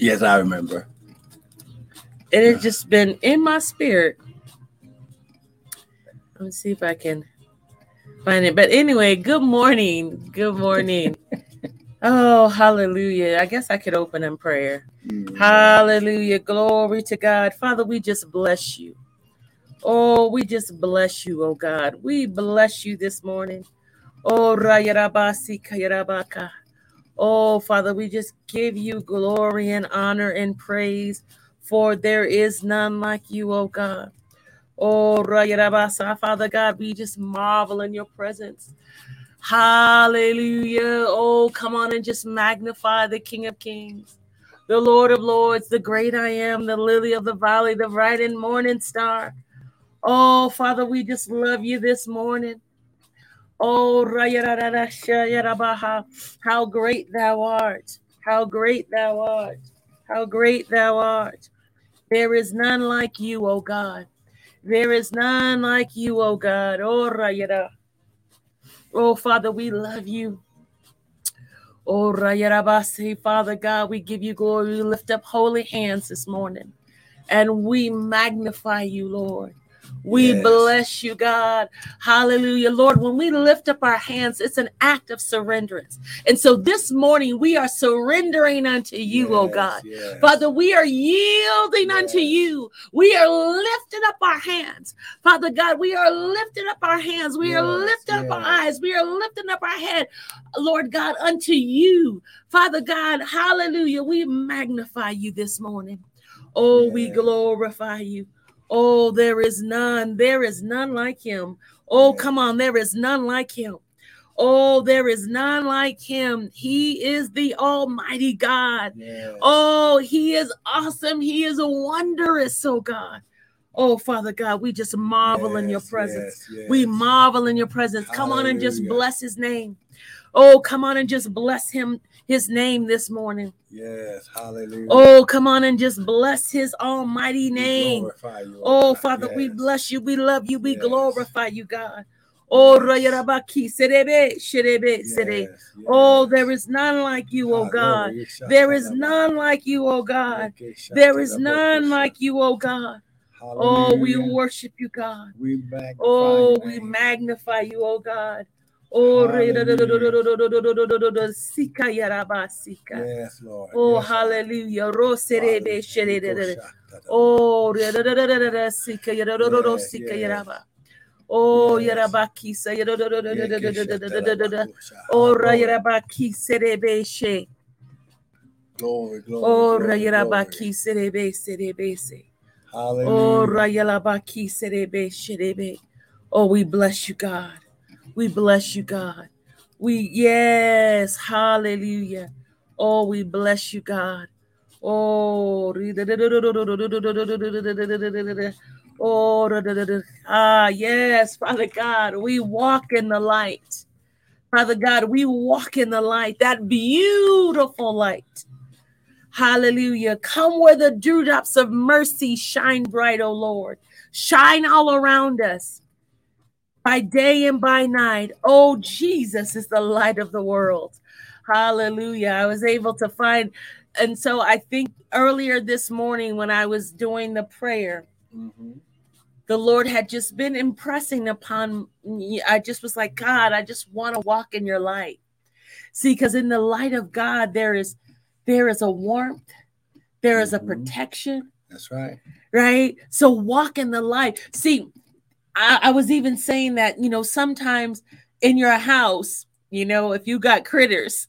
Yes, I remember. And it's just been in my spirit. Let me see if I can find it. But anyway, good morning. Good morning. oh, hallelujah. I guess I could open in prayer. Mm. Hallelujah. Glory to God. Father, we just bless you. Oh, we just bless you, oh God. We bless you this morning. Oh, Rayarabasi Kayarabaka. Oh, Father, we just give you glory and honor and praise, for there is none like you, oh God. Oh, Father God, we just marvel in your presence. Hallelujah. Oh, come on and just magnify the King of Kings, the Lord of Lords, the great I am, the lily of the valley, the bright and morning star. Oh, Father, we just love you this morning. Oh, Rayararashayarabaha. how great thou art. How great thou art. How great thou art. There is none like you, O God. There is none like you, O God. Oh, Rayara. Oh, Father, we love you. Oh, Rayarabase, Father God, we give you glory. We lift up holy hands this morning and we magnify you, Lord. We Yes. bless you, God. Hallelujah. Lord, when we lift up our hands, it's an act of surrenderance. And so this morning, we are surrendering unto you, oh God. yes. Father, we are yielding unto you. We are lifting up our hands. Father God, we are lifting up our hands. We are Yes, lifting up our eyes. We are lifting up our head, Lord God, unto you. Father God, hallelujah. We magnify you this morning. Oh, we glorify you. Oh, there is none. There is none like him. Oh, come on. There is none like him. Oh, there is none like him. He is the Almighty God. Yes. Oh, he is awesome. He is a wondrous, oh God. Oh, Father God, we just marvel in your presence. yes, We marvel in your presence. Come on and just bless his name. Oh, come on and just bless him, his name this morning. Yes, hallelujah. Oh, come on and just bless his almighty name. you, Oh. Father, we bless you. We love you. We Yes. glorify you, God. Oh, Yes. Rayarabaki, serebe, sherebe, sere. Yes, Oh, there is none like you, oh God. There is none like you, oh God. There is none like you, oh God. Oh, we worship you, God. We magnify Oh, we magnify you, oh God. Oh, sika yaraba sika. Yes, Lord. Oh, hallelujah. Roserebe shere. Oh, sika yaroro sika yaraba. Oh, yarabakisa yaroro. Oh, yarabaki serebe. Glory, glory. Oh, yarabaki serebe serebe se. Oh, yarabaki serebe. Oh, we bless you, God. We bless you, God. We, yes, hallelujah. Oh, we bless you, God. Oh, oh, ah, yes, Father God, we walk in the light. Father God, we walk in the light, that beautiful light. Hallelujah. Come where the dewdrops of mercy shine bright, O Lord. Shine all around us by day and by night. Oh, Jesus is the light of the world. Hallelujah. I was able to find, and so I think earlier this morning when I was doing the prayer, Mhm. the Lord had just been impressing upon me. I just was like, God, I just want to walk in your light. See, because in the light of God, there is there is a warmth, there is a Mhm. protection, That's right. right? So walk in the light. See, I, I was even saying that, you know, sometimes in your house, you know, if you got critters,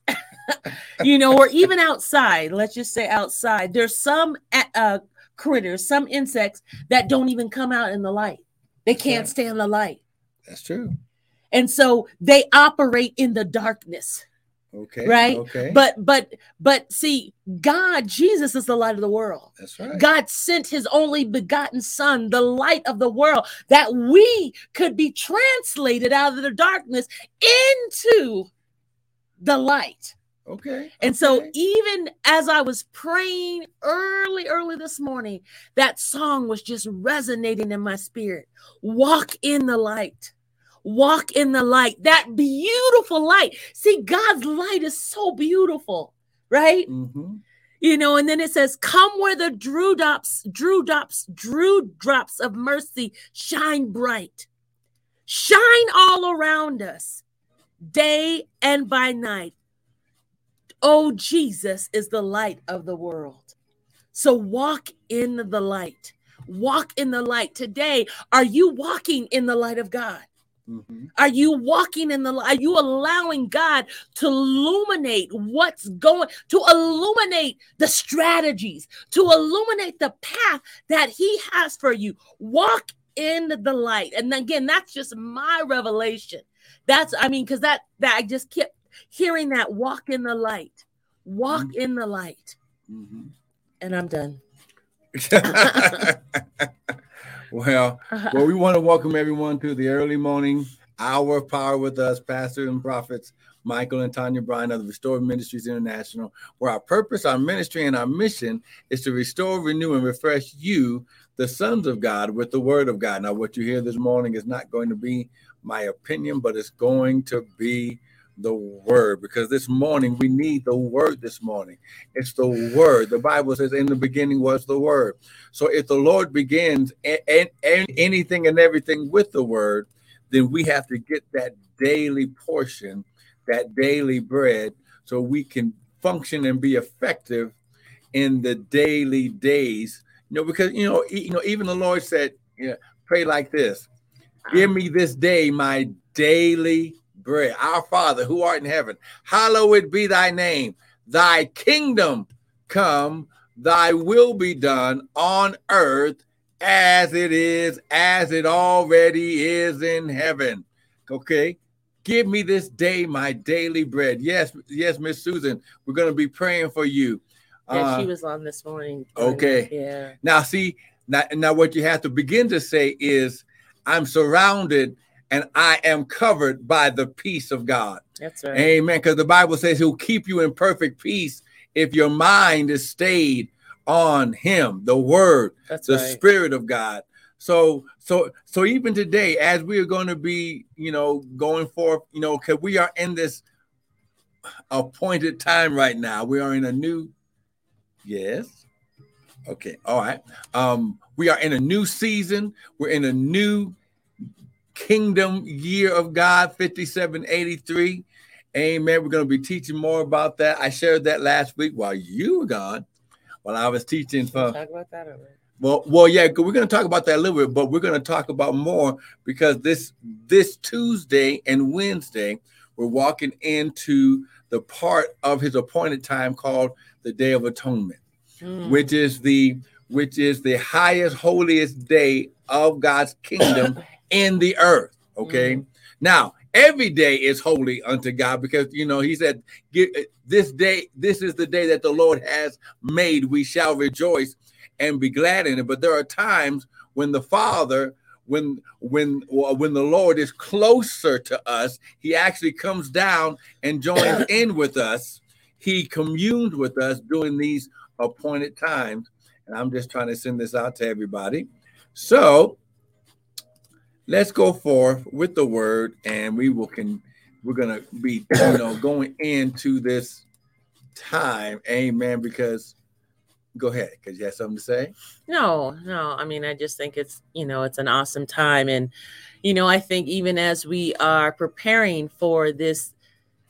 you know, or even outside, let's just say outside, there's some uh, critters, some insects that don't even come out in the light. They can't stand the light. That's true. And so they operate in the darkness. Okay. Right? Okay. But but but see, God, Jesus is the light of the world. that's right. God sent his only begotten son, the light of the world, that we could be translated out of the darkness into the light. Okay. And so, even as I was praying early, early this morning, that song was just resonating in my spirit. Walk in the light. Walk in the light. That beautiful light. See, God's light is so beautiful, right? Mhm. You know, and then it says, Come where the drew drops, drew drops, drew drops of mercy shine bright. Shine all around us, day and by night. Oh, Jesus is the light of the world. So walk in the light. Walk in the light. Today, are you walking in the light of God? Mhm. Are you walking in the light? Are you allowing God to illuminate what's going, to illuminate the strategies, to illuminate the path that He has for you? Walk in the light. And again, that's just my revelation. That's, I mean, because that that I just kept hearing that walk in the light, walk Mhm. in the light. Mhm. And I'm done. well, uh-huh. well, we want to welcome everyone to the early morning hour of power with us, pastors and Prophets Michael and Tanya Bryan of the Restored Ministries International, where our purpose, our ministry, and our mission is to restore, renew, and refresh you, the sons of God, with the word of God. Now, what you hear this morning is not going to be my opinion, but it's going to be the word because this morning we need the word this morning. It's the word. The Bible says, In the beginning was the word. So if the Lord begins and, anything and everything with the word, then we have to get that daily portion, that daily bread, so we can function and be effective in the daily days. You know, because you know, you know, even the Lord said, "Yeah, pray like this: Give me this day my daily bread. Our Father who art in heaven, hallowed be thy name. Thy kingdom come, thy will be done on earth as it is, as it already is in heaven. Okay. Give me this day my daily bread. Yes, yes, Miss Susan, we're going to be praying for you. Yeah, Uh, she was on this morning. okay. Yeah. now, see, now, now what you have to begin to say is, I'm surrounded and I am covered by the peace of God. That's right. Amen. Because the Bible says he'll keep you in perfect peace if your mind is stayed on him, the word, That's the right. spirit of God. So, so, so even today, as we are going to be, you know, going forth, you know, because we are in this appointed time right now. We are in a new, yes. Okay. All right. Um, we are in a new season. We're in a new kingdom year of God, 5783. Amen. We're going to be teaching more about that. I shared that last week while you were gone, while I was teaching for talk about that already. well, well, yeah, we're going to talk about that a little bit, but we're going to talk about more because this this Tuesday and Wednesday we're walking into the part of his appointed time called the Day of Atonement, Mm. which is the which is the highest holiest day of God's kingdom in the earth. Okay, mm-hmm. now every day is holy unto God because you know He said, "This day, this is the day that the Lord has made; we shall rejoice." and be glad in it. But there are times when the Father, when when uh, when the Lord is closer to us, He actually comes down and joins in with us. He communed with us during these appointed times. And I'm just trying to send this out to everybody. So let's go forth with the word, and we will can we're gonna be you know going into this time, amen. Because go ahead, because you have something to say. No, no. I mean, I just think it's, you know, it's an awesome time. And, you know, I think even as we are preparing for this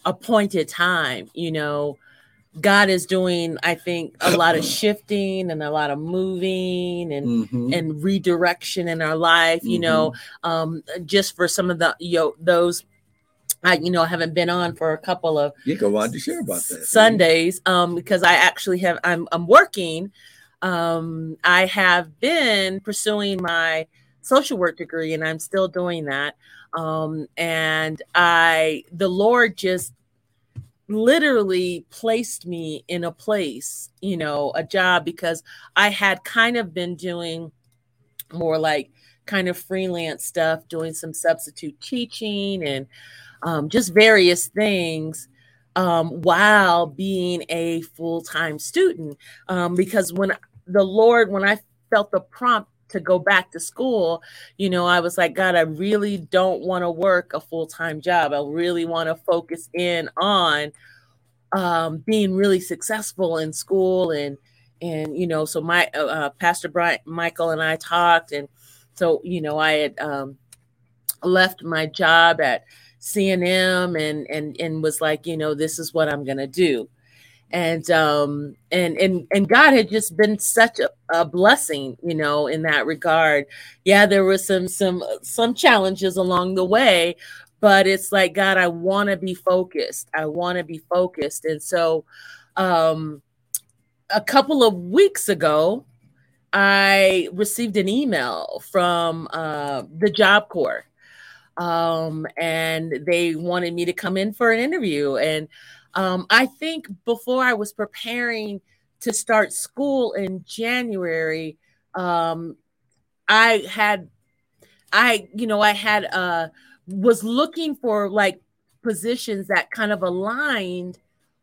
appointed time, you know, God is doing, I think, a lot of shifting and a lot of moving and Mhm. and redirection in our life, you know, um, just for some of the you know, those I, you know, haven't been on for a couple of You go on to share about that. Sundays um because I actually have I'm I'm working um I have been pursuing my social work degree and I'm still doing that um and I the Lord just literally placed me in a place you know a job because I had kind of been doing more like kind of freelance stuff doing some substitute teaching and um, just various things um, while being a full time student. Um, because when the Lord, when I felt the prompt to go back to school, you know, I was like, God, I really don't want to work a full time job. I really want to focus in on um, being really successful in school and and you know so my uh, uh pastor brian michael and i talked and so you know i had um, left my job at cnm and and and was like you know this is what i'm gonna do and um and and and god had just been such a, a blessing you know in that regard. Yeah there was some some some challenges along the way but it's like god i want to be focused. I want to be focused. And so um a couple of weeks ago i received an email from uh, the job corps um, and they wanted me to come in for an interview. And um, i think before i was preparing to start school in january um, i had i you know i had uh was looking for like positions that kind of aligned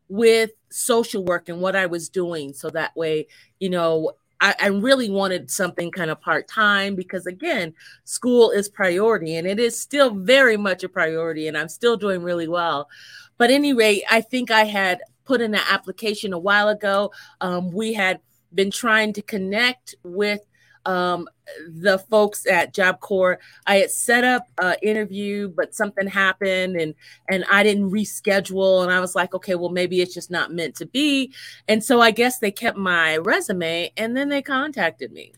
with social work and what I was doing. So that way, you know, I, I really wanted something kind of part time because, again, school is priority and it is still very much a priority, and I'm still doing really well. But anyway, I think I had put in an application a while ago. Um, we had been trying to connect with um, the folks at Job Corps. I had set up an interview, but something happened and and I didn't reschedule. And I was like, okay, well, maybe it's just not meant to be. And so I guess they kept my resume and then they contacted me.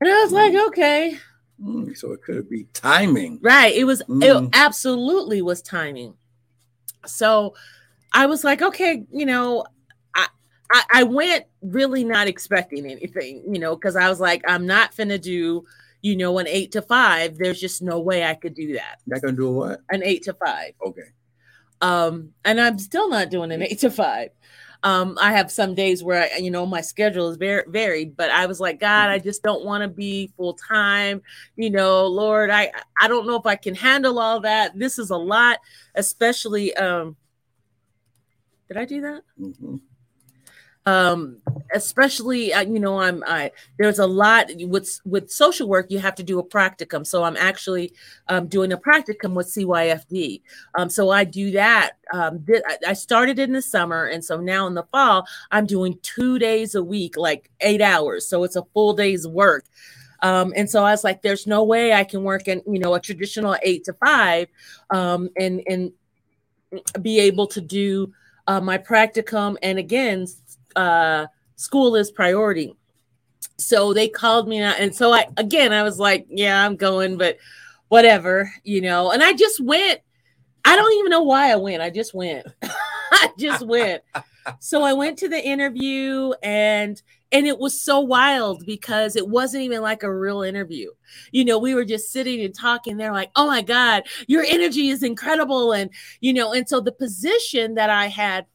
And I was like, mm. okay. Mm, so it could be timing. Right. It was mm. it absolutely was timing. So I was like, okay, you know, I, I went really not expecting anything, you know, because I was like, I'm not finna do, you know, an eight to five. There's just no way I could do that. Not gonna do a what? An eight to five. Okay. Um, and I'm still not doing an eight to five. Um, I have some days where I, you know, my schedule is very varied, but I was like, God, I mm-hmm. just don't want to be full time. You know, Lord, I I don't know if I can handle all that. This is a lot, especially um did I do that? Mm-hmm um especially uh, you know i'm i there's a lot with with social work you have to do a practicum. So i'm actually um, doing a practicum with cyfd um, so i do that um, th- i started in the summer and so now in the fall i'm doing two days a week like eight hours. So it's a full day's work. Um, and so I was like, there's no way I can work in, you know, a traditional eight to five um, and, and be able to do uh, my practicum. And again, uh, school is priority. So they called me out. and so I again I was like, yeah, I'm going, but whatever, you know. And I just went. I don't even know why I went. I just went. I just went. so I went to the interview and and it was so wild because it wasn't even like a real interview. You know, we were just sitting and talking. They're like, "Oh my god, your energy is incredible." And you know, and so the position that I had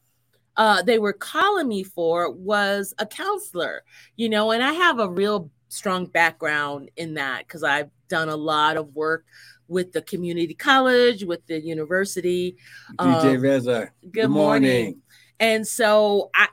uh, they were calling me for was a counselor, you know, and I have a real strong background in that because I've done a lot of work with the community college, with the university. DJ um, Reza, good, good morning. morning. And so I,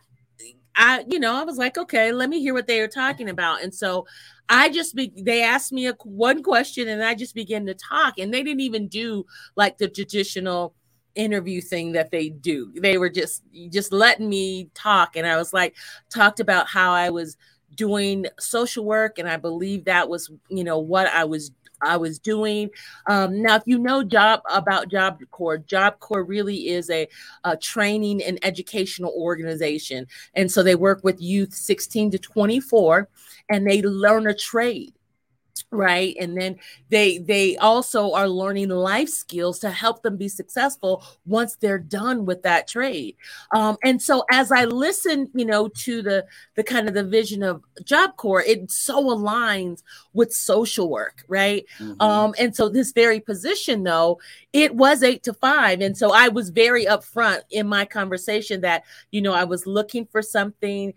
I, you know, I was like, okay, let me hear what they are talking about. And so I just be, they asked me a one question, and I just began to talk, and they didn't even do like the traditional interview thing that they do. They were just just letting me talk and I was like talked about how I was doing social work and I believe that was, you know, what I was I was doing. Um, now, if you know job about Job Corps, Job Corps really is a, a, training and educational organization, and so they work with youth 16 to 24, and they learn a trade right? And then they they also are learning life skills to help them be successful once they're done with that trade. Um, and so as i listen you know to the the kind of the vision of job corps it so aligns with social work right? Mm-hmm. um, and so this very position though it was eight to five. And so i was very upfront in my conversation that you know i was looking for something.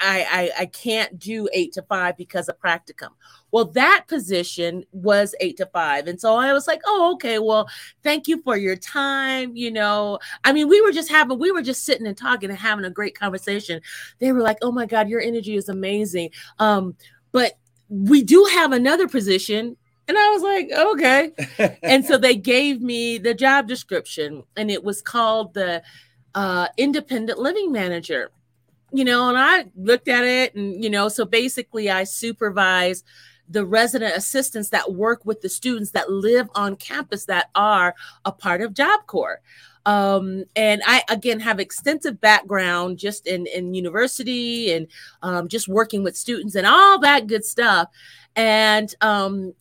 I, I i can't do eight to five because of practicum well, that position was eight to five. And so I was like, oh, okay, well, thank you for your time. You know, I mean, we were just having, we were just sitting and talking and having a great conversation. They were like, oh my God, your energy is amazing. Um, but we do have another position and I was like, okay. and so they gave me the job description, and it was called the uh, independent living manager. You know, and I looked at it, and you know, so basically, I supervise the resident assistants that work with the students that live on campus that are a part of Job Corps. Um, and I again have extensive background just in in university and um, just working with students and all that good stuff. And um,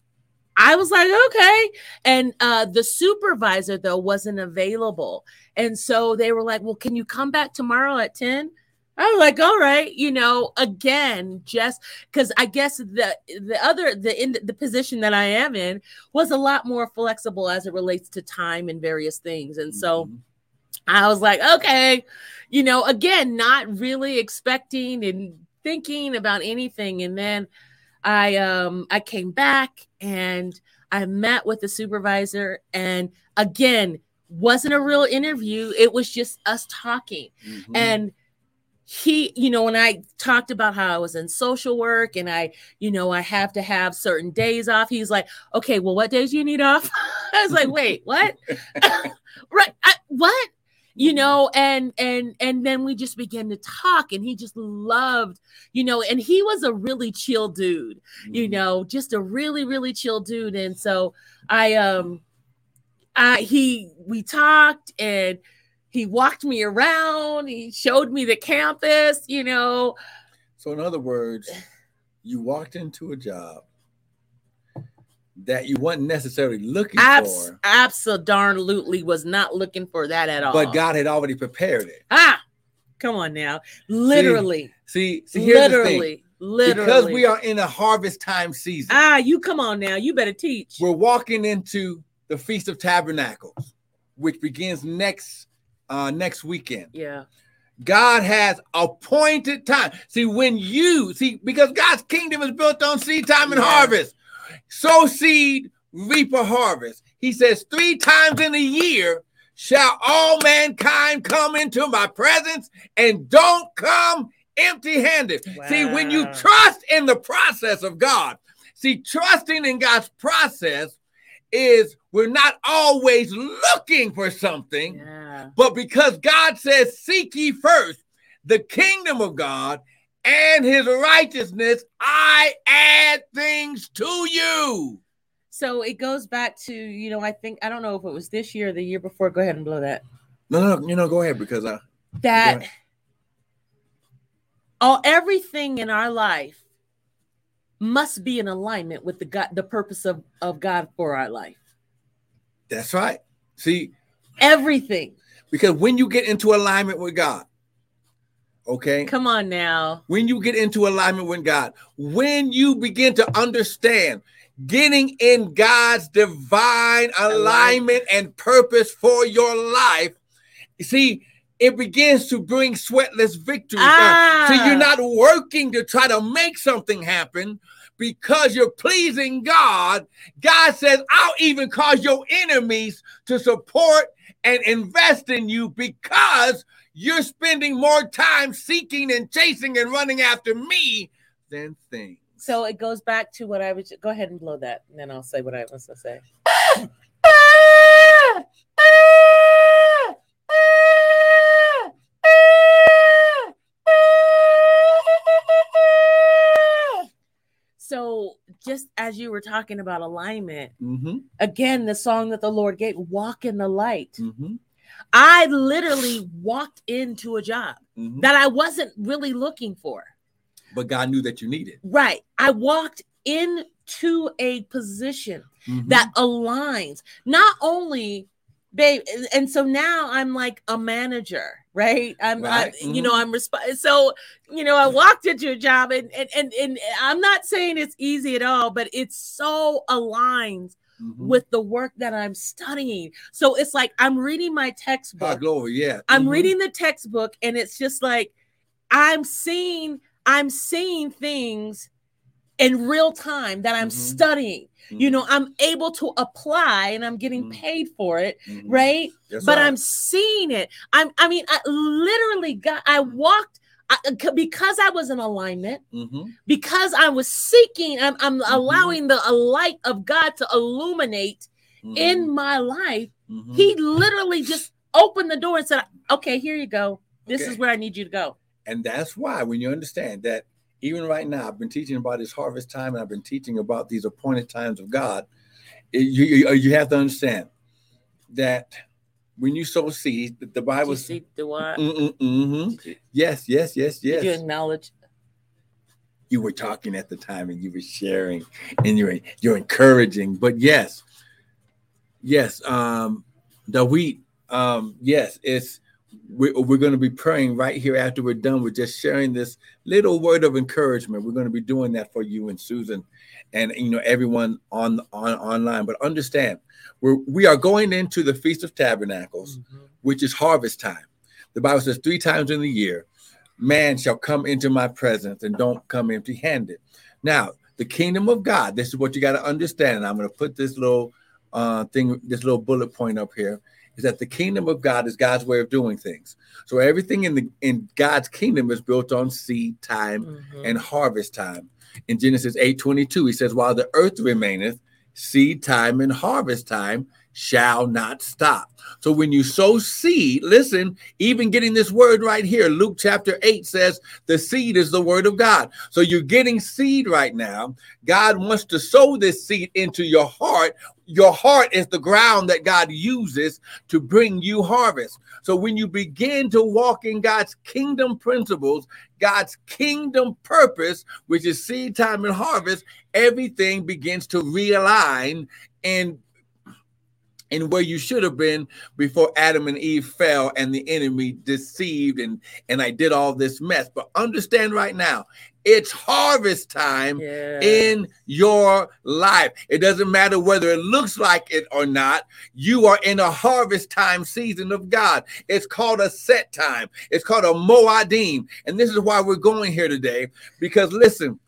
I was like, okay. And uh, the supervisor, though, wasn't available. And so they were like, well, can you come back tomorrow at 10? I was like, all right, you know, again, just because I guess the the other the in the position that I am in was a lot more flexible as it relates to time and various things. And so mm-hmm. I was like, okay, you know, again, not really expecting and thinking about anything. And then I um I came back and I met with the supervisor and again wasn't a real interview it was just us talking mm-hmm. and he you know when i talked about how i was in social work and i you know i have to have certain days off he's like okay well what days do you need off? I was like wait what? Right I, what? You know and and and then we just began to talk and he just loved you know and he was a really chill dude you mm-hmm. know just a really really chill dude and so i um i he we talked and he walked me around he showed me the campus you know so in other words you walked into a job that you weren't necessarily looking Abs- for. Absolutely was not looking for that at all. But God had already prepared it. Ah, come on now. Literally. See, see, see here's literally. The thing. Literally. Because we are in a harvest time season. Ah, you come on now. You better teach. We're walking into the Feast of Tabernacles, which begins next uh next weekend. Yeah. God has appointed time. See, when you see, because God's kingdom is built on seed time and yeah. harvest sow seed, reap a harvest. He says, Three times in a year shall all mankind come into my presence and don't come empty handed. Wow. See, when you trust in the process of God, see, trusting in God's process is we're not always looking for something, yeah. but because God says, Seek ye first the kingdom of God and his righteousness, I add things to you. So it goes back to, you know, I think, I don't know if it was this year or the year before. Go ahead and blow that. No, no, no you know, go ahead because I. That all everything in our life must be in alignment with the God, the purpose of, of God for our life. That's right. See, everything. Because when you get into alignment with God, Okay. Come on now. When you get into alignment with God, when you begin to understand getting in God's divine alignment and purpose for your life, see, it begins to bring sweatless victory. Ah. So you're not working to try to make something happen because you're pleasing God. God says, I'll even cause your enemies to support and invest in you because you're spending more time seeking and chasing and running after me than things. So it goes back to what I was. Go ahead and blow that, and then I'll say what I was going to say. Ah! Ah! Ah! So, just as you were talking about alignment, mm-hmm. again, the song that the Lord gave, Walk in the Light. Mm-hmm. I literally walked into a job mm-hmm. that I wasn't really looking for. But God knew that you needed. Right. I walked into a position mm-hmm. that aligns not only babe and so now i'm like a manager right i'm right. I, mm-hmm. you know i'm resp- so you know i walked into a job and, and and and i'm not saying it's easy at all but it's so aligned mm-hmm. with the work that I'm studying. So it's like I'm reading my textbook. Oh, glory, yeah. I'm mm-hmm. reading the textbook, and it's just like I'm seeing, I'm seeing things in real time that I'm mm-hmm. studying. Mm-hmm. You know, I'm able to apply and I'm getting mm-hmm. paid for it, mm-hmm. right? Yes, but I'm seeing it. I'm I mean, I literally got I walked I, because I was in alignment, mm-hmm. because I was seeking, I'm, I'm mm-hmm. allowing the light of God to illuminate mm-hmm. in my life. Mm-hmm. He literally just opened the door and said, "Okay, here you go. This Okay. is where I need you to go." And that's why when you understand that even right now, I've been teaching about this harvest time and I've been teaching about these appointed times of God. it- you, you, you have to understand that when you sow seed, the- the Did Bible you see the? Mm, mm, mhm. Yes, yes, yes, yes. Did you acknowledge? You were talking at the time and you were sharing and you're you're encouraging. But yes, yes, um, the wheat, um, yes, it's we're, we're going to be praying right here after we're done. We're just sharing this little word of encouragement. We're going to be doing that for you and Susan, and you know everyone on on online. But understand, we're we are going into the Feast of Tabernacles. which is harvest time. The Bible says three times in the year, man shall come into my presence and don't come empty handed. Now, the kingdom of God, this is what you got to understand. I'm going to put this little uh, thing, this little bullet point up here is that the kingdom of God is God's way of doing things. So everything in the in God's kingdom is built on seed time Mhm. and harvest time. In Genesis 8:22, he says, While the earth remaineth, seed time and harvest time shall not stop. So when you sow seed, listen, even getting this word right here, Luke chapter 8 says the seed is the word of God. So you're getting seed right now. God wants to sow this seed into your heart. Your heart is the ground that God uses to bring you harvest. So when you begin to walk in God's kingdom principles, God's kingdom purpose, which is seed time and harvest, everything begins to realign and and where you should have been before Adam and Eve fell and the enemy deceived and and I did all this mess. But understand right now, it's harvest time Yeah. in your life. It doesn't matter whether it looks like it or not. You are in a harvest time season of God. It's called a set time. It's called a moadim. And this is why we're going here today because listen,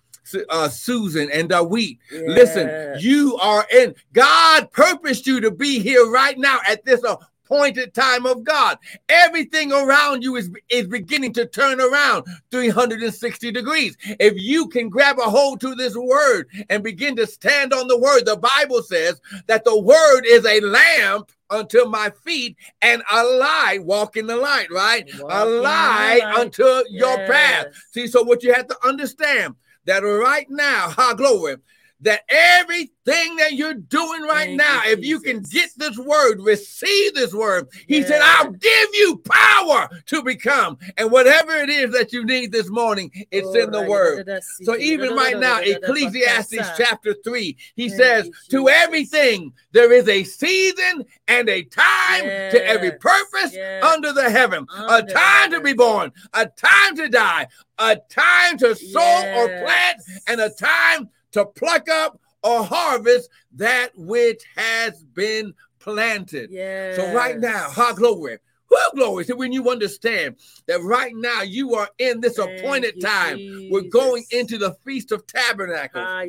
uh, Susan and Dawit, listen, you are in God purposed you to be here right now at this appointed time of God. Everything around you is, is beginning to turn around 360 degrees. If you can grab a hold to this word and begin to stand on the word, the Bible says that the word is a lamp unto my feet and a light. Walk in the light, right? Walk a light light. unto your path. See, so what you have to understand that right now, ha glory, that everything that you're doing right Thank now, you, if you can get this word, receive this word, he said, I'll give you power to become. And whatever it is that you need this morning, it's in the word. So even right now, Ecclesiastes chapter 3, he Thank says, you, To everything there is a season and a time to every purpose yes. under the heaven, a Under time to be born, a time to die, a time to sow or plant, and a time to pluck up or harvest that which has been planted. Yes. So right now, ha glory. Well, glory. So when you understand that right now you are in this Thank appointed you, time, we're going into the Feast of Tabernacles. Ah,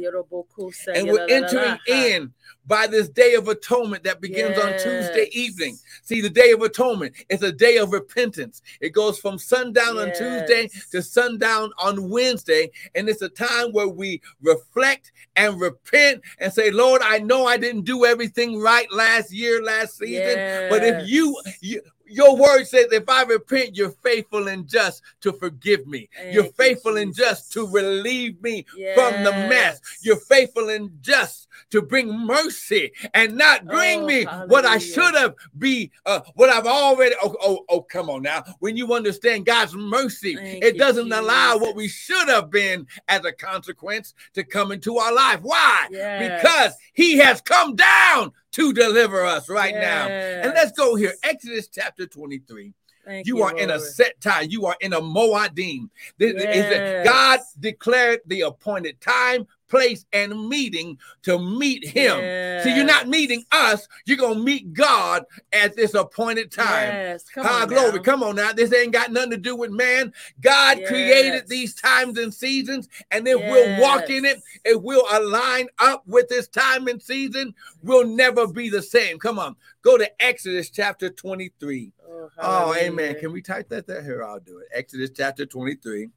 And we're entering in by this day of atonement that begins on Tuesday evening. See, the day of atonement is a day of repentance. It goes from sundown on Tuesday to sundown on Wednesday. And it's a time where we reflect and repent and say, Lord, I know I didn't do everything right last year, last season. But if you, you your word says, if I repent, you're faithful and just to forgive me. you're Thank you, faithful and just to relieve me from the mess. You're faithful and just to bring mercy and not bring Oh, me what I should have be uh, what I've already. Oh, oh, oh, come on now. When you understand God's mercy, Thank it doesn't allow what we should have been as a consequence to come into our life. Why? Yes. Because He has come down to deliver us right now. And let's go here. Exodus chapter 23. Thank You are in a set time. You are in a Moadim. Yes. God declared the appointed time, place, and meeting to meet Him. So you're not meeting us. You're gonna meet God at this appointed time. Yes. Come High on glory. now. Come on now. This ain't got nothing to do with man. God created these times and seasons, and if we'll walk in it, Yes. it will align up with this time and season. We'll never be the same. Come on. Go to Exodus chapter 23. Oh, Oh, amen. Can we type that there? Here, I'll do it. Exodus chapter 23.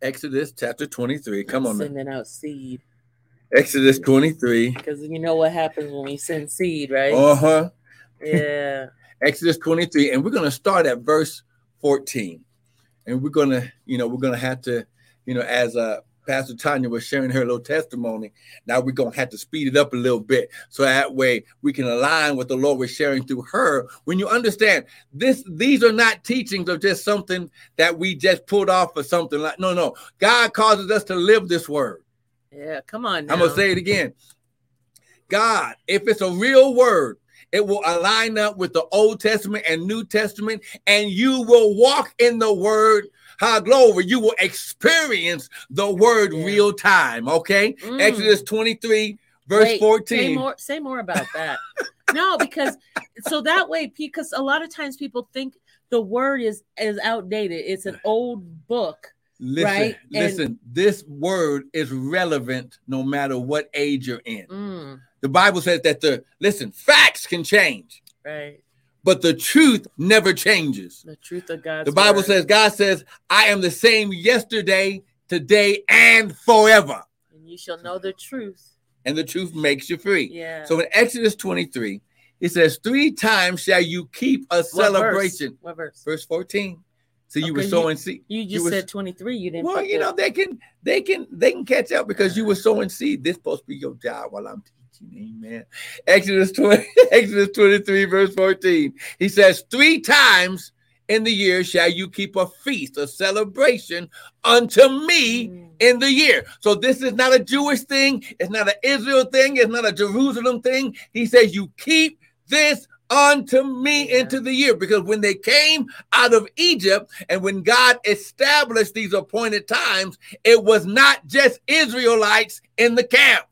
Exodus chapter 23. Come on, man. Sending out seed Exodus 23. because you know what happens when we send seed, right? Uh huh. Yeah. Exodus 23, and we're going to start at verse 14. And we're going to, you know, we're going to have to, you know, as uh, Pastor Tanya was sharing her little testimony, now we're going to have to speed it up a little bit so that way we can align what the Lord was sharing through her. When you understand this, these are not teachings of just something that we just pulled off or something like, no, no. God causes us to live this word. Yeah, come on. Now. I'm going to say it again. God, if it's a real word, it will align up with the Old Testament and New Testament, and you will walk in the word. How glory, you will experience the word yeah. real time. Okay, mm. Exodus 23, verse Wait, 14. Say more, say more about that. no, because so that way, because a lot of times people think the word is is outdated. It's an old book. Listen, right? listen, and, this word is relevant no matter what age you're in. Mm. The Bible says that the listen, facts can change. Right. But the truth never changes. The truth of God. The Bible word. says, God says, I am the same yesterday, today, and forever. And you shall know the truth. And the truth makes you free. Yeah. So in Exodus 23, it says, Three times shall you keep a celebration. What verse? Verse 14. So you were sowing seed. You just you said 23. You didn't. Well, you know, they can they can they can catch up because you were sowing seed. This supposed to be your job while I'm Amen. Exodus 20, Exodus 23, verse 14. He says, Three times in the year shall you keep a feast, a celebration unto me in the year. So this is not a Jewish thing, it's not an Israel thing, it's not a Jerusalem thing. He says, You keep this unto me yeah. into the year because when they came out of Egypt and when God established these appointed times, it was not just Israelites in the camp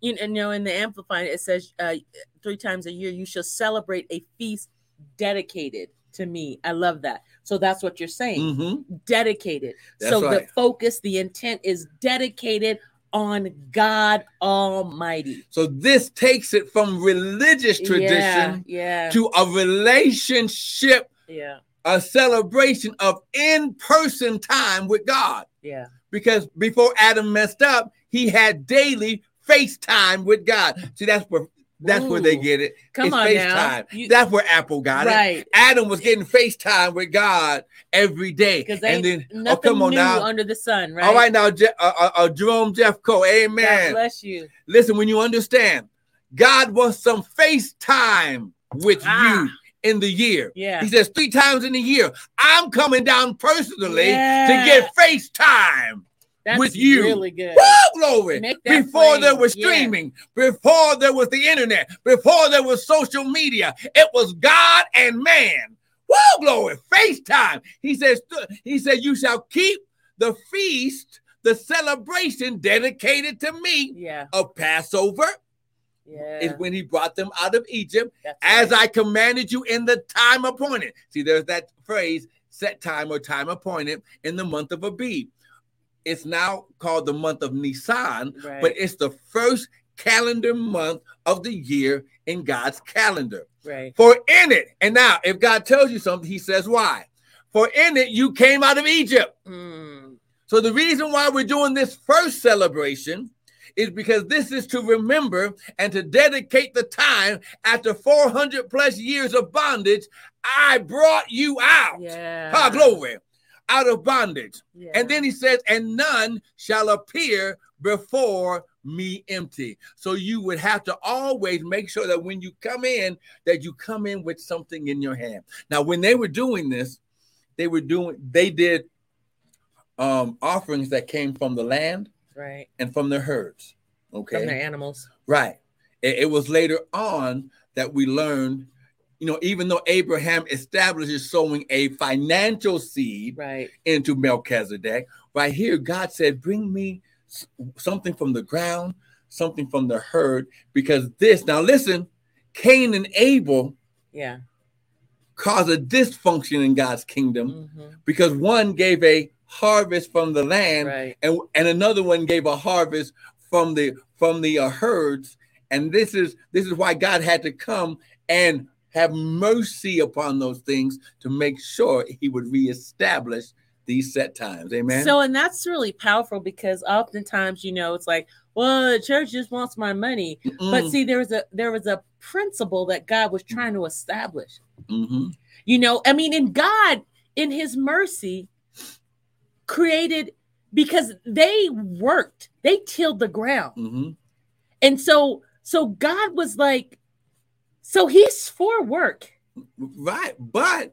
you know, in the Amplified, it says uh, three times a year you shall celebrate a feast dedicated to me. I love that. So that's what you're saying. Mm-hmm. Dedicated. That's so right. the focus, the intent is dedicated on God Almighty. So this takes it from religious tradition yeah, yeah. to a relationship, yeah, a celebration of in-person time with God. Yeah. Because before Adam messed up, he had daily FaceTime with God. See, that's where that's Ooh, where they get it. Come it's on FaceTime. You, that's where Apple got right. it. Adam was getting FaceTime with God every day. And then, oh, come on now. under the sun, right? All right, now, Je- uh, uh, uh, Jerome Jeffco, amen. God bless you. Listen, when you understand, God wants some FaceTime with ah. you in the year. Yeah. He says three times in the year, I'm coming down personally yeah. to get FaceTime. That's with you. Really good. Woo, glory. Before there was streaming, yeah. before there was the internet, before there was social media, it was God and man. Woo, glory. FaceTime. He says, He said, You shall keep the feast, the celebration dedicated to me yeah. of Passover. Yeah. Is when he brought them out of Egypt, That's as right. I commanded you in the time appointed. See, there's that phrase, set time or time appointed in the month of Abib it's now called the month of Nisan, right. but it's the first calendar month of the year in God's calendar. Right. For in it, and now if God tells you something, he says why. For in it you came out of Egypt. Mm. So the reason why we're doing this first celebration is because this is to remember and to dedicate the time after 400 plus years of bondage, I brought you out. Yeah. Ha, glory out of bondage. Yeah. And then he says, and none shall appear before me empty. So you would have to always make sure that when you come in, that you come in with something in your hand. Now, when they were doing this, they were doing, they did um offerings that came from the land right and from their herds. Okay. From the animals. Right. It, it was later on that we learned you know, even though Abraham establishes sowing a financial seed right. into Melchizedek, right here, God said, Bring me something from the ground, something from the herd, because this, now listen, Cain and Abel yeah, cause a dysfunction in God's kingdom mm-hmm. because one gave a harvest from the land right. and, and another one gave a harvest from the from the uh, herds and this is this is why God had to come and have mercy upon those things to make sure he would reestablish these set times. Amen. So, and that's really powerful because oftentimes, you know, it's like, well, the church just wants my money. Mm-mm. But see, there was a there was a principle that God was trying to establish. Mm-hmm. You know, I mean, in God, in His mercy, created because they worked, they tilled the ground, mm-hmm. and so so God was like, so He's for work, right? But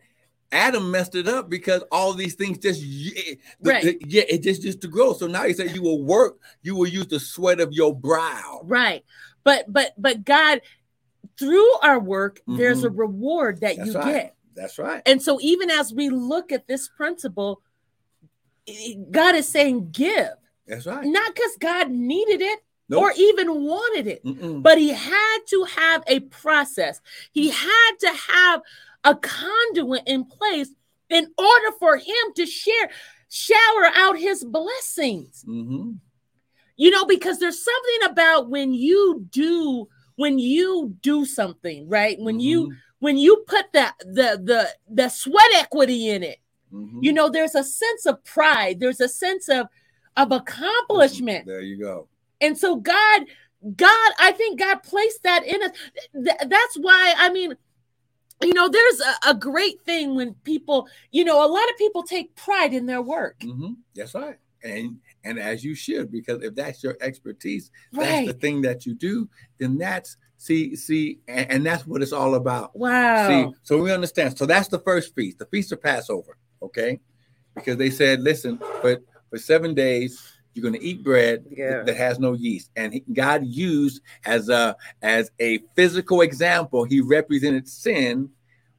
Adam messed it up because all these things just yeah, right. The, yeah, it just just to grow. So now he said you will work, you will use the sweat of your brow. Right. But but but God, through our work, mm-hmm. there's a reward that That's you right. get. That's right. And so even as we look at this principle, God is saying give. That's right. Not because God needed it, Nope. or even wanted it. Mm-mm. But he had to have a process. He had to have a conduit in place in order for him to share, shower out his blessings. Mm-hmm. You know, because there's something about when you do, when you do something, right? When mm-hmm. you when you put that the the the sweat equity in it, mm-hmm. you know, there's a sense of pride, there's a sense of of accomplishment. There you go. And so God, God, I think God placed that in us. that's why, I mean, you know there's a, a, great thing when people you know a lot of people take pride in their work mm-hmm. that's right and and as you should because if that's your expertise right. that's the thing that you do then that's see see and, and, that's what it's all about wow see so we understand so that's the first feast the feast of passover okay because they said listen but for seven days you're going to eat bread yeah. that has no yeast. And god used as a as a physical example he represented sin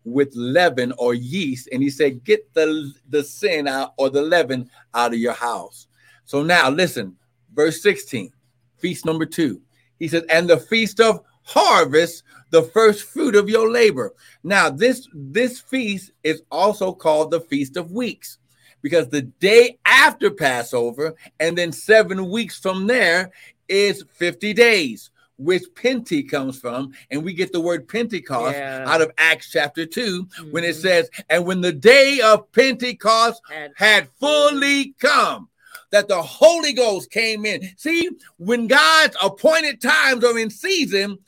with leaven or yeast. And he said get the the sin out or the leaven out of your house. So now listen verse 16 feast number two. He says and the feast of harvest the first fruit of your labor. Now this this feast is also called the feast of weeks because the day after Passover and then seven weeks from there is 50 days, which Pente comes from. And we get the word Pentecost yeah. out of Acts chapter 2 mm-hmm. when it mm-hmm. says, And when the day of Pentecost had, had fully come, that the Holy Ghost came in. See, when God's appointed times are in season,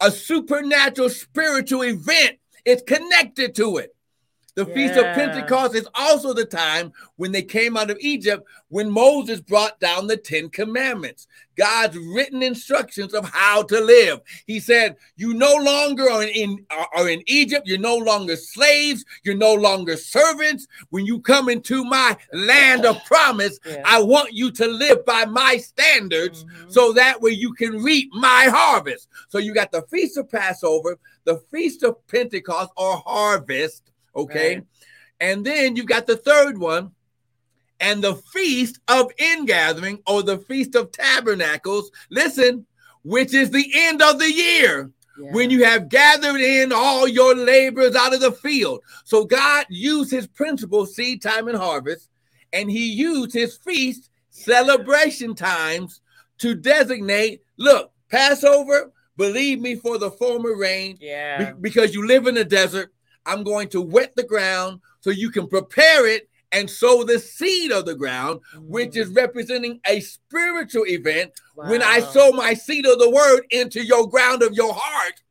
a supernatural spiritual event is connected to it. The yeah. Feast of Pentecost is also the time when they came out of Egypt, when Moses brought down the Ten Commandments, God's written instructions of how to live. He said, You no longer are in, are in Egypt, you're no longer slaves, you're no longer servants. When you come into my land of promise, yeah. I want you to live by my standards mm-hmm. so that way you can reap my harvest. So you got the Feast of Passover, the Feast of Pentecost or harvest Okay. Right. And then you've got the third one, and the feast of ingathering or the feast of tabernacles. Listen, which is the end of the year. Yeah. When you have gathered in all your labors out of the field. So God used his principle, seed time and harvest, and he used his feast celebration times to designate look, Passover, believe me for the former rain. Yeah. Be- because you live in the desert I'm going to wet the ground so you can prepare it and sow the seed of the ground, which is mm. representing a spiritual event. Wow. When I sow my seed of the word into your ground of your heart,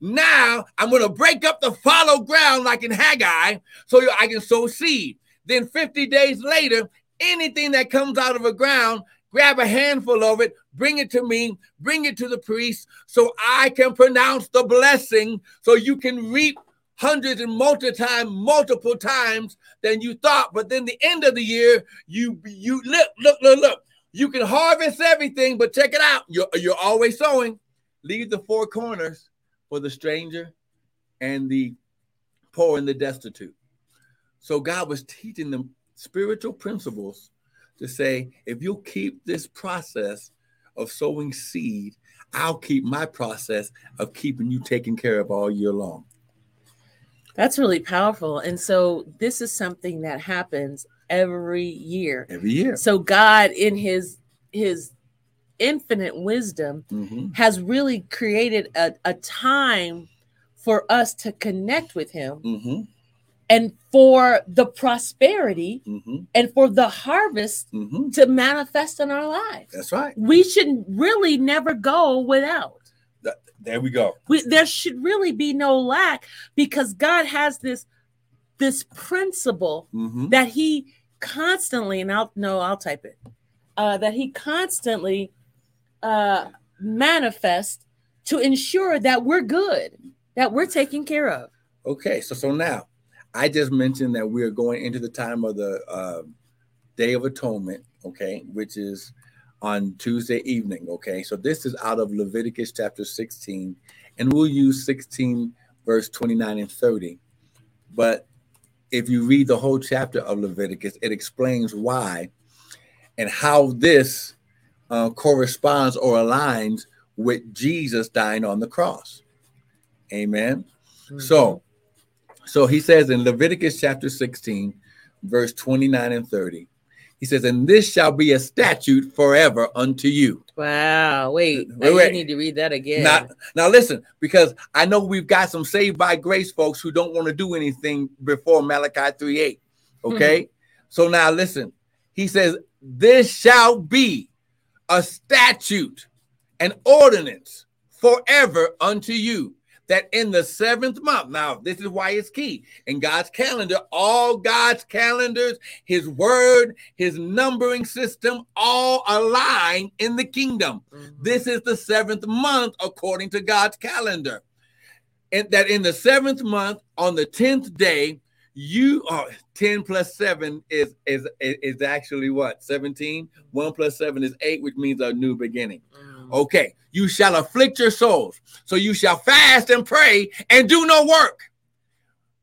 now I'm going to break up the fallow ground like in Haggai so I can sow seed. Then 50 days later, anything that comes out of the ground, grab a handful of it, bring it to me, bring it to the priest so I can pronounce the blessing so you can reap hundreds and multi times, multiple times than you thought. But then the end of the year, you you look, look, look, look. You can harvest everything, but check it out. You're, you're always sowing. Leave the four corners for the stranger and the poor and the destitute. So God was teaching them spiritual principles to say, if you'll keep this process of sowing seed, I'll keep my process of keeping you taken care of all year long. That's really powerful. And so this is something that happens every year. Every year. So God in his his infinite wisdom mm-hmm. has really created a, a time for us to connect with him. Mm-hmm. and for the prosperity Mhm. and for the harvest Mhm. to manifest in our lives. That's right. We should really never go without. Th- There we go. We, there should really be no lack because God has this this principle Mhm. that He constantly and I'll no I'll type it uh, that He constantly uh, manifests to ensure that we're good, that we're taken care of. Okay, so so now I just mentioned that we are going into the time of the uh, Day of Atonement, okay, which is on Tuesday evening. Okay, so this is out of Leviticus chapter 16, and we'll use 16 verse 29 and 30. But if you read the whole chapter of Leviticus, it explains why and how this uh, corresponds or aligns with Jesus dying on the cross. Amen. So, so he says in Leviticus chapter 16, verse 29 and 30, he says, And this shall be a statute forever unto you. wow, wait, Wait, now you need to read that again. Now, now listen, because I know we've got some saved by grace folks who don't want to do anything before Malachi 3 8. Hmm. Okay. So now listen, he says, This shall be a statute, an ordinance forever unto you. That in the seventh month, now this is why it's key in God's calendar, all God's calendars, His word, His numbering system, all align in the kingdom. Mhm. This is the seventh month according to God's calendar. And that in the seventh month, on the tenth day, you are 10 plus 7 is is is actually what 17 1 plus 7 is 8 which means a new beginning Mhm. Okay you shall afflict your souls so you shall fast and pray and do no work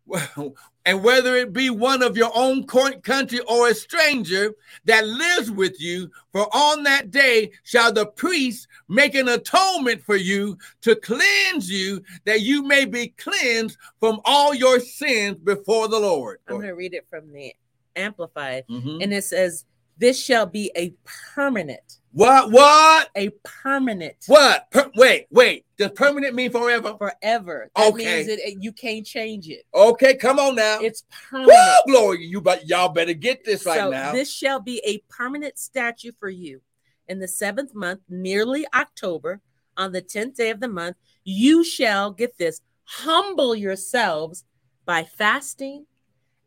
and whether it be one of your own country or a stranger that lives with you, for on that day shall the priest make an atonement for you to cleanse you, that you may be cleansed from all your sins before the Lord. I'm going to read it from the Amplified. Mhm. And it says, This shall be a permanent, What? What? a permanent What? Per- wait, wait. Does permanent mean forever? forever. That Okay. means it, it- uh, you can't change it. Okay, come on now. It's permanent. Woo, glory! You but y'all better get this right so now. this shall be a permanent statue for you. In the seventh month, nearly October, on the tenth day of the month, you shall get this humble yourselves by fasting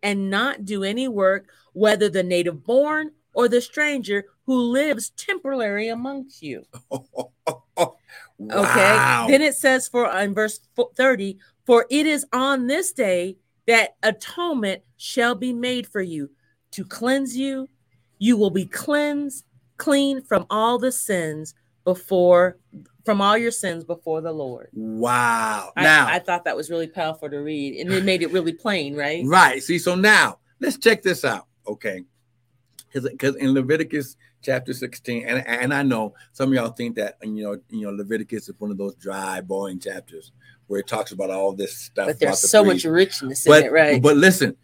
and not do any work, whether the native born or the stranger who lives temporarily amongst you. okay. Okay. Then it says for in verse 30, for it is on this day that atonement shall be made for you to cleanse you. You will be cleansed, clean from all the sins before from all your sins before the Lord. wow. I, now, I thought that was really powerful to read, and it made it really plain, right? right. See, so now let's check this out. Okay. Because in Leviticus chapter 16, and, and I know some of y'all think that you know, you know, Leviticus is one of those dry, boring chapters where it talks about all this stuff. But there's the so priest. much richness but, in it, right? But listen,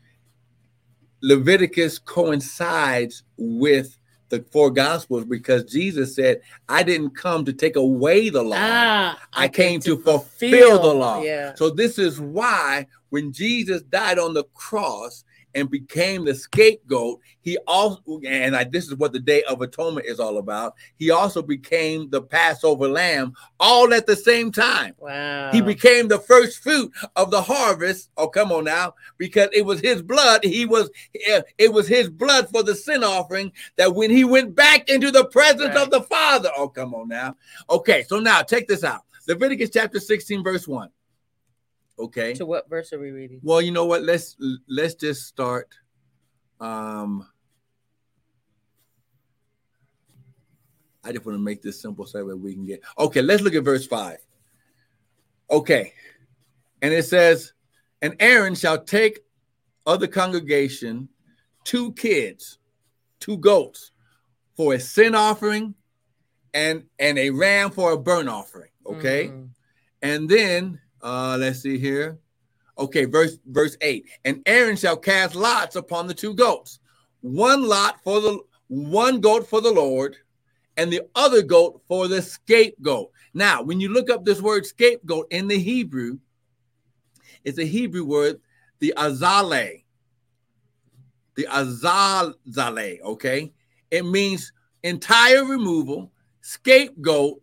Leviticus coincides with the four gospels because Jesus said, I didn't come to take away the law. ah, I came to fulfill the law. Yeah. So this is why when Jesus died on the cross and became the scapegoat, he also and I, this is what the Day of Atonement is all about. He also became the Passover lamb all at the same time. Wow. He became the first fruit of the harvest. Oh, come on now, because it was his blood. He was eh, it was his blood for the sin offering that when he went back into the presence Right. of the Father. Oh, come on now. Okay, so now check this out. Leviticus chapter 16, verse 1. Okay. to what verse are we reading? Well, you know what? Let's let's just start. Um I just want to make this simple so that we can get okay. Let's look at verse five. Okay, and it says, "And Aaron shall take of the congregation two kids, two goats, for a sin offering, and and a ram for a burnt offering." Okay. Mhm. And then uh let's see here. Okay, verse verse 8. And Aaron shall cast lots upon the two goats. One lot for the one goat for the Lord and the other goat for the scapegoat. Now, when you look up this word scapegoat in the Hebrew, it's a Hebrew word, the azale. the Azazel, okay? It means entire removal, scapegoat,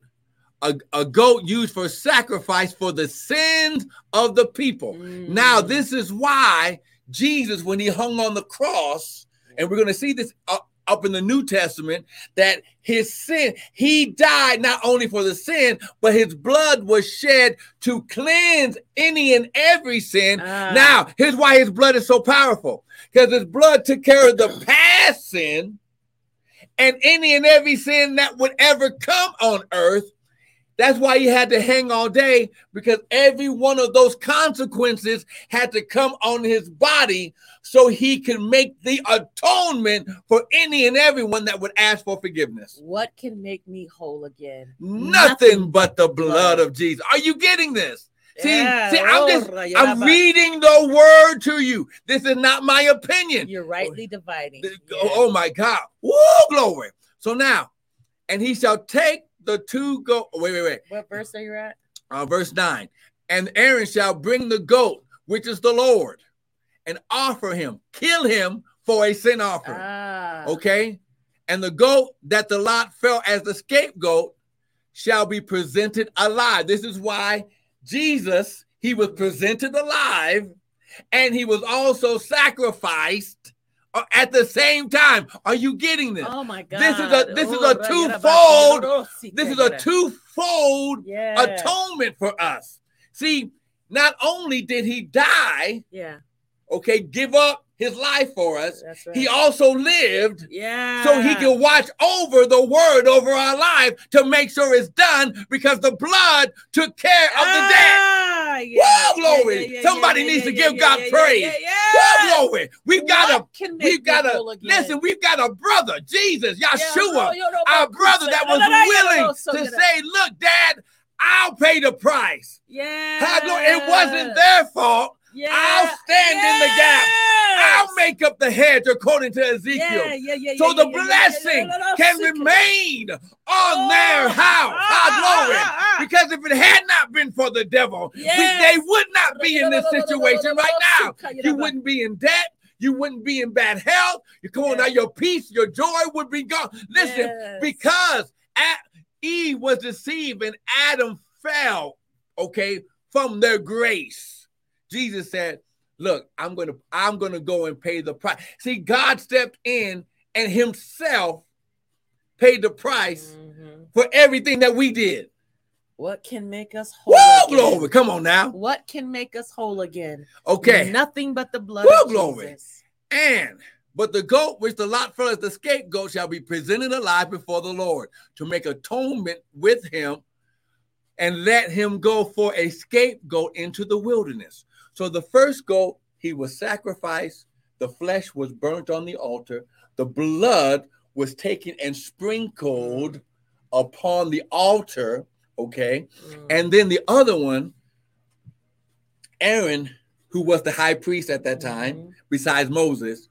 a, a goat used for sacrifice for the sins of the people. Mm. Now, this is why Jesus, when he hung on the cross, and we're going to see this up, up in the New Testament, that his sin, he died not only for the sin, but his blood was shed to cleanse any and every sin. Uh. Now, here's why his blood is so powerful because his blood took care of the past sin and any and every sin that would ever come on earth that's why he had to hang all day because every one of those consequences had to come on his body so he could make the atonement for any and everyone that would ask for forgiveness. What can make me whole again? Nothing, Nothing but the blood of Jesus. Are you getting this? See, yeah, see, I'm just oh, I'm reading the word to you. This is not my opinion. You're rightly dividing. Oh, oh my God. Woo, glory. So now, and he shall take the two goat. Wait, wait, wait. What verse are you at? Uh, verse 9. And Aaron shall bring the goat, which is the Lord, and offer him, kill him for a sin offering. Ah. Okay. And the goat that the lot fell as the scapegoat shall be presented alive. This is why Jesus, he was presented alive and he was also sacrificed Uh, at the same time. Are you getting this? Oh my god! This is a this is a twofold. This is a twofold yeah. atonement for us. See, not only did he die, yeah, okay, give up his life for us. Right. He also lived, yeah, so he can watch over the word over our life to make sure it's done because the blood took care of the debt. Ah, yeah, glory! Yeah, yeah, Somebody needs to give God praise. Whoa, glory! We've got a, we've got a. Listen, we've got a brother, Jesus, Yeshua, our brother that was willing to say, "Look, Dad." I'll pay the price. Yeah. It wasn't their fault. Yeah. I'll stand yes. in the gap. I'll make up the hedge according to Ezekiel. Yeah, yeah, yeah, so the blessing can remain on oh, their house. Ah, glory. Ah, ah, because if it had not been for the devil, yes. we, they would not be in this situation right now. You wouldn't be in debt. You wouldn't be in bad health. You come on now, your peace, your joy would be gone. Listen, yes. because Eve was deceived and Adam fell, okay, from their grace. Jesus said, "Look, I'm going to I'm going to go and pay the price." See, God stepped in and himself paid the price mm-hmm. for everything that we did. What can make us whole? Whoa, again? glory! Come on now. What can make us whole again? Okay. Nothing but the blood Whoa, of glory. Jesus. And but the goat which the lot fell as the scapegoat shall be presented alive before the Lord to make atonement with him and let him go for a scapegoat into the wilderness. So the first goat, he was sacrificed, the flesh was burnt on the altar, the blood was taken and sprinkled upon the altar. Okay. Mm. And then the other one, Aaron, who was the high priest at that time, mm-hmm. besides Moses,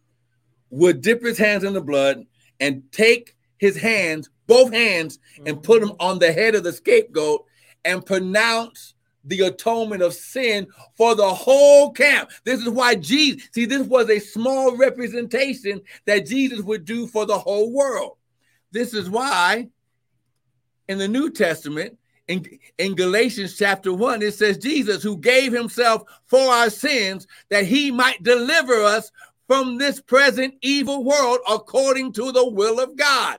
would dip his hands in the blood and take his hands, both hands, mm-hmm. and put them mm-hmm. on the head of the scapegoat and pronounce the atonement of sin for the whole camp. This is why Jesus, see, this was a small representation that Jesus would do for the whole world. This is why in the New Testament, in, in Galatians chapter 1, it says, Jesus, who gave himself for our sins, that he might deliver us from this present evil world according to the will of God.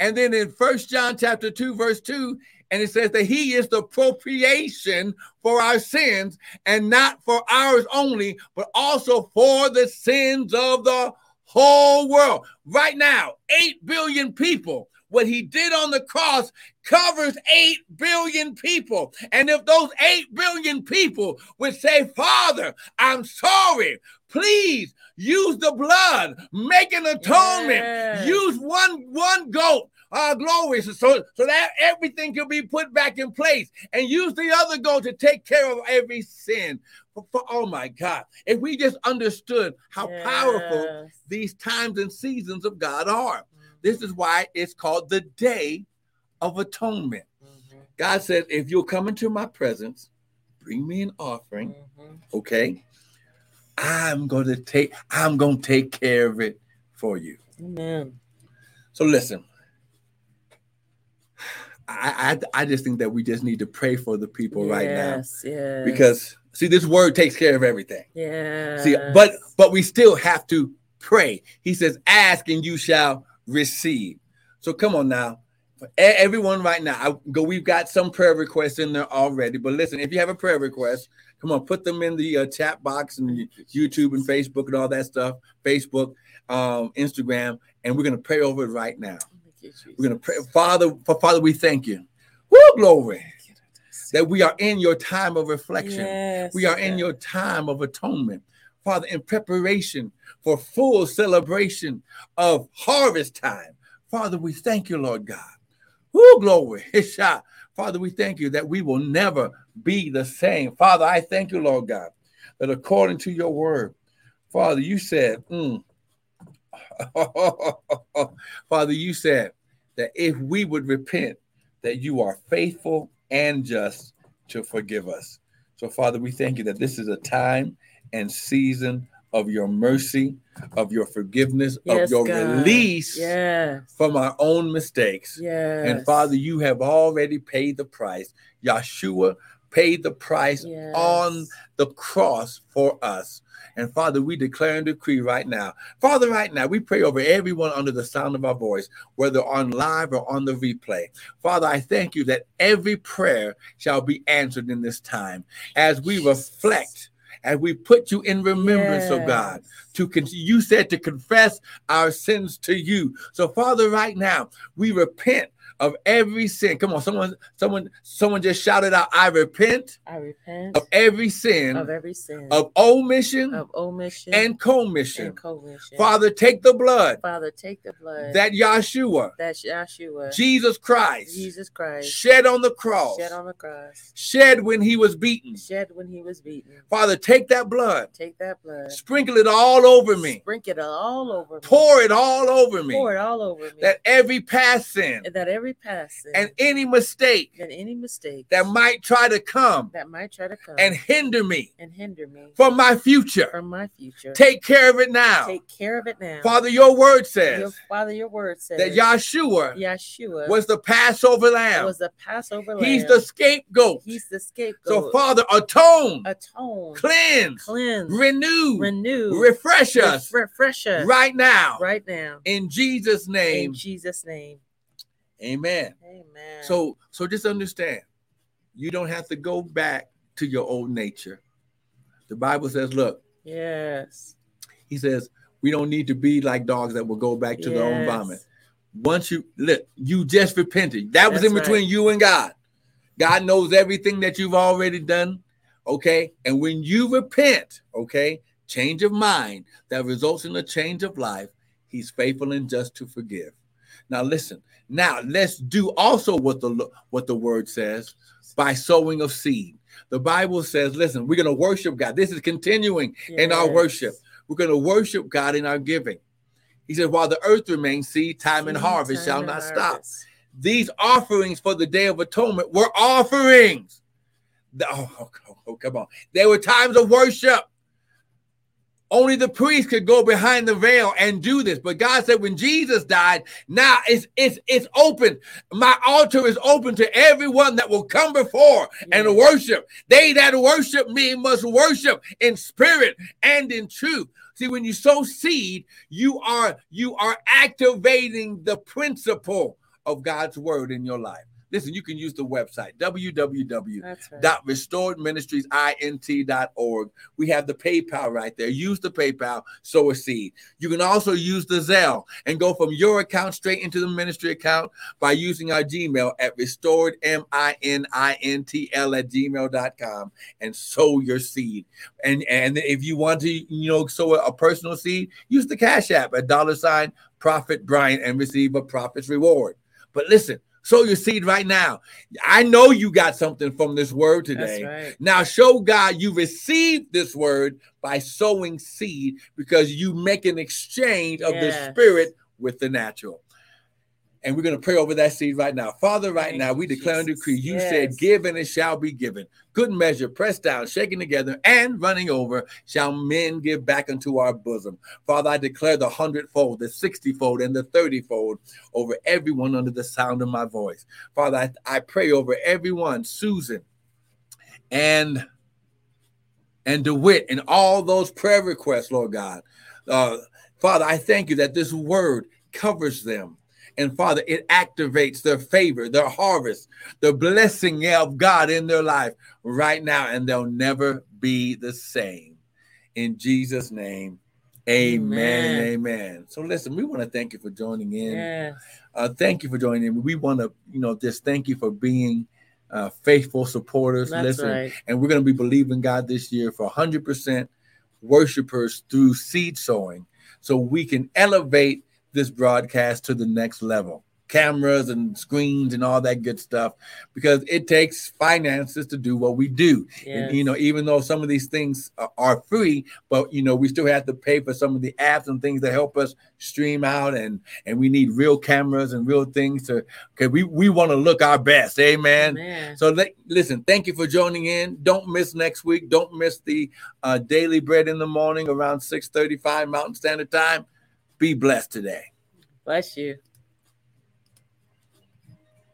And then in First John chapter 2, verse 2, and it says that he is the propitiation for our sins and not for ours only, but also for the sins of the whole world. Right now, 8 billion people. What he did on the cross covers 8 billion people. And if those 8 billion people would say, Father, I'm sorry, please use the blood, make an atonement, yeah. use one one goat, uh, glory. So, so that everything can be put back in place and use the other goat to take care of every sin. For, for, oh my God. If we just understood how yes. powerful these times and seasons of God are. This is why it's called the Day of Atonement. Mm-hmm. God says, if you'll come into my presence, bring me an offering, mm-hmm. okay? I'm to take, I'm to take care of it for you. Amen. So listen, I, I I just think that we just need to pray for the people right now Yes, yes. because see this word takes care of everything. yeah. See, but but we still have to pray. He says, "Ask and you shall receive." So come on now, everyone right now. I go. We've got some prayer requests in there already. But listen, if you have a prayer request, come on, put them in the uh, chat box and YouTube and Facebook and all that stuff. Facebook, um, Instagram, and we're gonna pray over it right now. We're gonna pray, Father. For Father, we thank you. Woo, glory. That we are in your time of reflection. Yes, We are in your time of atonement. Father, in preparation for full celebration of harvest time. Father, we thank you, Lord God. Woo, glory. Father, we thank you that we will never be the same. Father, I thank you, Lord God, that according to your word, Father, you said, mm. Father, you said that if we would repent, that you are faithful and just to forgive us. So, Father, we thank you that this is a time and season of your mercy, of your forgiveness, Yes, of your God. release Yes. from our own mistakes. Yes. And Father, you have already paid the price. Yeshua paid the price Yes. on the cross for us. And Father, we declare and decree right now. Father, right now, we pray over everyone under the sound of our voice, whether on live or on the replay. Father, I thank you that every prayer shall be answered in this time as we reflect. As we put you in remembrance, oh God, to con- you said to confess our sins to you. So, Father, right now, we repent of every sin. Come on, someone, someone, someone just shouted out, I repent I repent of every sin of every sin of omission of omission and commission. and commission. Father, take the blood Father, take the blood that Yahshua, that Yeshua, Jesus Christ, Jesus Christ, shed on the cross, shed on the cross, shed when he was beaten. shed when he was beaten. Father, take that blood, Take that blood, sprinkle it all over me, sprinkle it all over me, pour it all over me, pour it all over me, that every past sin and that every past sin and any mistake and any mistake that might try to come that might try to come and hinder me and hinder me from my future, from my future. take care of it now. Take care of it now. Father, your word your, says Father, your word says that Yahshua Yeshua was the Passover lamb. was the Passover lamb. He's the scapegoat. He's the scapegoat. So, Father, atone, atone, cleanse, cleanse, renew, renew, refresh us refresh us right now. right now. In Jesus' name, In Jesus' name. Amen. Amen. So, so just understand, you don't have to go back to your old nature. The Bible says, look, yes. he says, we don't need to be like dogs that will go back to their own vomit. Once you look, you just repented. That was That's in between you and God. God knows everything that you've already done. Okay. And when you repent, okay, change of mind that results in a change of life, he's faithful and just to forgive. Now listen, now let's do also what the what the word says by sowing of seed. The Bible says, listen, we're going to worship God. This is continuing in our worship. We're going to worship God in our giving. He says, while the earth remains, seed time and harvest time shall not stop. These offerings for the Day of Atonement were offerings. Oh, oh, oh, oh, come on. They were times of worship. Only the priest could go behind the veil and do this. But God said, when Jesus died, now it's it's it's open. My altar is open to everyone that will come before and worship. They that worship me must worship in spirit and in truth. See, when you sow seed, you are you are activating the principle of God's word in your life. Listen, you can use the website www That's dot restoredministriesint.org. We have the PayPal right there. Use the PayPal, sow a seed. You can also use the Zelle and go from your account straight into the ministry account by using our Gmail at restored M-I-N-I-N-T-L at gmail.com and sow your seed. And and if you want to, you know, sow a, a personal seed, use the Cash App at dollar sign prophet Brian and receive a prophet's reward. But listen, sow your seed right now. I know you got something from this word today. Right. Now show God you received this word by sowing seed because you make an exchange of the spirit with the natural. And we're going to pray over that seed right now. Father, right Thank now, we declare and decree. You yes. said, Give and it shall be given. Good measure, pressed down, shaken together, and running over, shall men give back unto our bosom. Father, I declare the hundredfold, the sixtyfold, and the thirtyfold over everyone under the sound of my voice. Father, I, I pray over everyone, Susan and and DeWitt and all those prayer requests, Lord God. Uh, Father, I thank you that this word covers them. And Father, it activates their favor, their harvest, the blessing of God in their life right now, and they'll never be the same. In Jesus' name, amen. Amen. amen. So listen, we want to thank you for joining in. Yes. Uh, thank you for joining in. We want to, you know, just thank you for being uh, faithful supporters. That's listen, right. and we're going to be believing God this year for 100% worshipers through seed sowing so we can elevate this broadcast to the next level cameras and screens and all that good stuff because it takes finances to do what we do. Yes. And, you know, even though some of these things are free, but you know, we still have to pay for some of the apps and things that help us stream out and and we need real cameras and real things to okay we we want to look our best amen, amen. so let, listen thank you for joining in don't miss next week don't miss the uh, daily bread in the morning around 6 35 mountain standard time be blessed today. Bless you